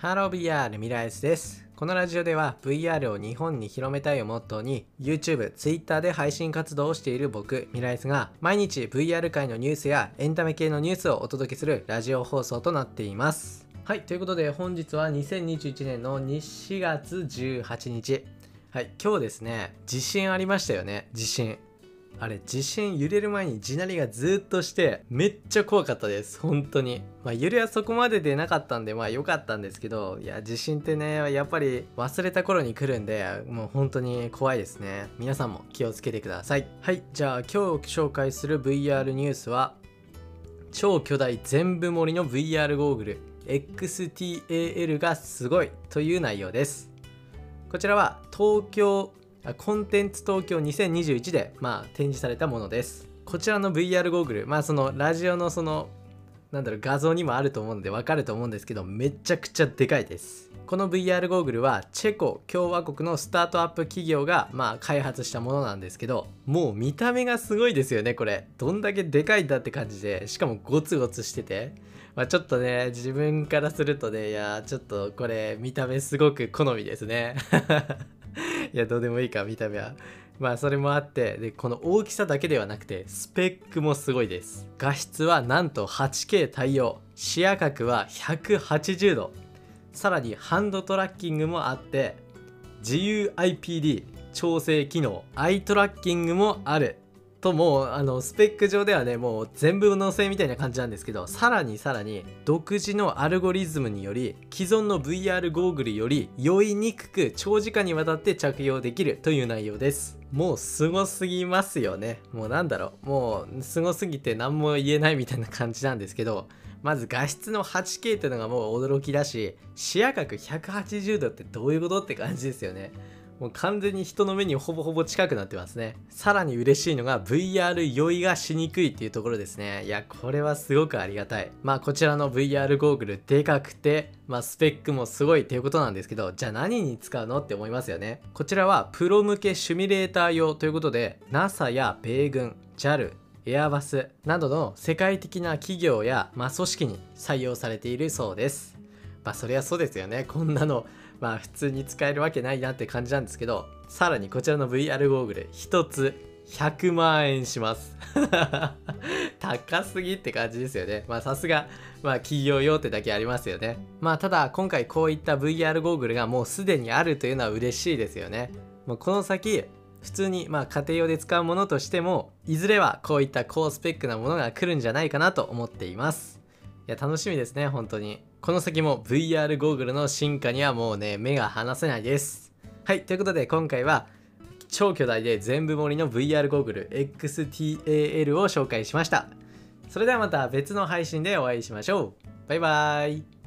ハロー VR ミライスです。このラジオでは VR を日本に広めたいをモットーに YouTube、Twitter で配信活動をしている僕、ミライスが毎日 VR 界のニュースやエンタメ系のニュースをお届けするラジオ放送となっています。はい、ということで本日は2021年の4月18日。はい、今日ですね、地震ありましたよね、地震。あれ地震揺れる前に地鳴りがずっとしてめっちゃ怖かったです。本当に。まあ揺れはそこまででなかったんでまあ良かったんですけどいや地震ってねやっぱり忘れた頃に来るんでもう本当に怖いですね。皆さんも気をつけてください。はいじゃあ今日紹介する VR ニュースは超巨大全部盛りの VR ゴーグル。XTAL がすごいという内容です。こちらは東京コンテンツ東京2021で、まあ、展示されたものです。こちらの VR ゴーグル、まあそのラジオのその、なんだろう、画像にもあると思うのでわかると思うんですけど、めちゃくちゃでかいです。この VR ゴーグルはチェコ共和国のスタートアップ企業がまあ開発したものなんですけどもう見た目がすごいですよねこれどんだけでかいんだって感じでしかもゴツゴツしててまあ、ちょっとね自分からするとねいやちょっとこれ見た目すごく好みですね いやどうでもいいか見た目は。まあそれもあってでこの大きさだけではなくてスペックもすごいです。画質はなんと 8K 対応。視野角は180度さらにハンドトラッキングもあって自由 IPD 調整機能アイトラッキングもある。ともうあのスペック上ではねもう全部載せみたいな感じなんですけどさらにさらに独自のアルゴリズムにより既存の VR ゴーグルより酔いにくく長時間にわたって着用できるという内容です。もうすごすぎますよね。もうなんだろう。もうすごすぎて何も言えないみたいな感じなんですけどまず画質の 8K っていうのがもう驚きだし視野角180度ってどういうことって感じですよね。もう完全に人の目にほぼほぼ近くなってますね。さらに嬉しいのが VR 酔いがしにくいっていうところですね。いや、これはすごくありがたい。まあこちらの VR ゴーグルでかくて、まあスペックもすごいっていうことなんですけど、じゃあ何に使うのって思いますよね。こちらはプロ向けシミュレーター用ということで、NASA や米軍、JAL、エアバスなどの世界的な企業や、まあ、組織に採用されているそうです。まあそりゃそうですよね。こんなのまあ普通に使えるわけないなって感じなんですけどさらにこちらの VR ゴーグル1つ100万円します。高すぎって感じですよね。まあさすがまあ企業用ってだけありますよね。まあただ今回こういった VR ゴーグルがもうすでにあるというのは嬉しいですよね。もうこの先普通にまあ家庭用で使うものとしてもいずれはこういった高スペックなものが来るんじゃないかなと思っています。や楽しみですね本当に。この先も VR ゴーグルの進化にはもうね目が離せないです。はいということで今回は超巨大で全部盛りの VR ゴーグル XTAL を紹介しました。それではまた別の配信でお会いしましょう。バイバーイ。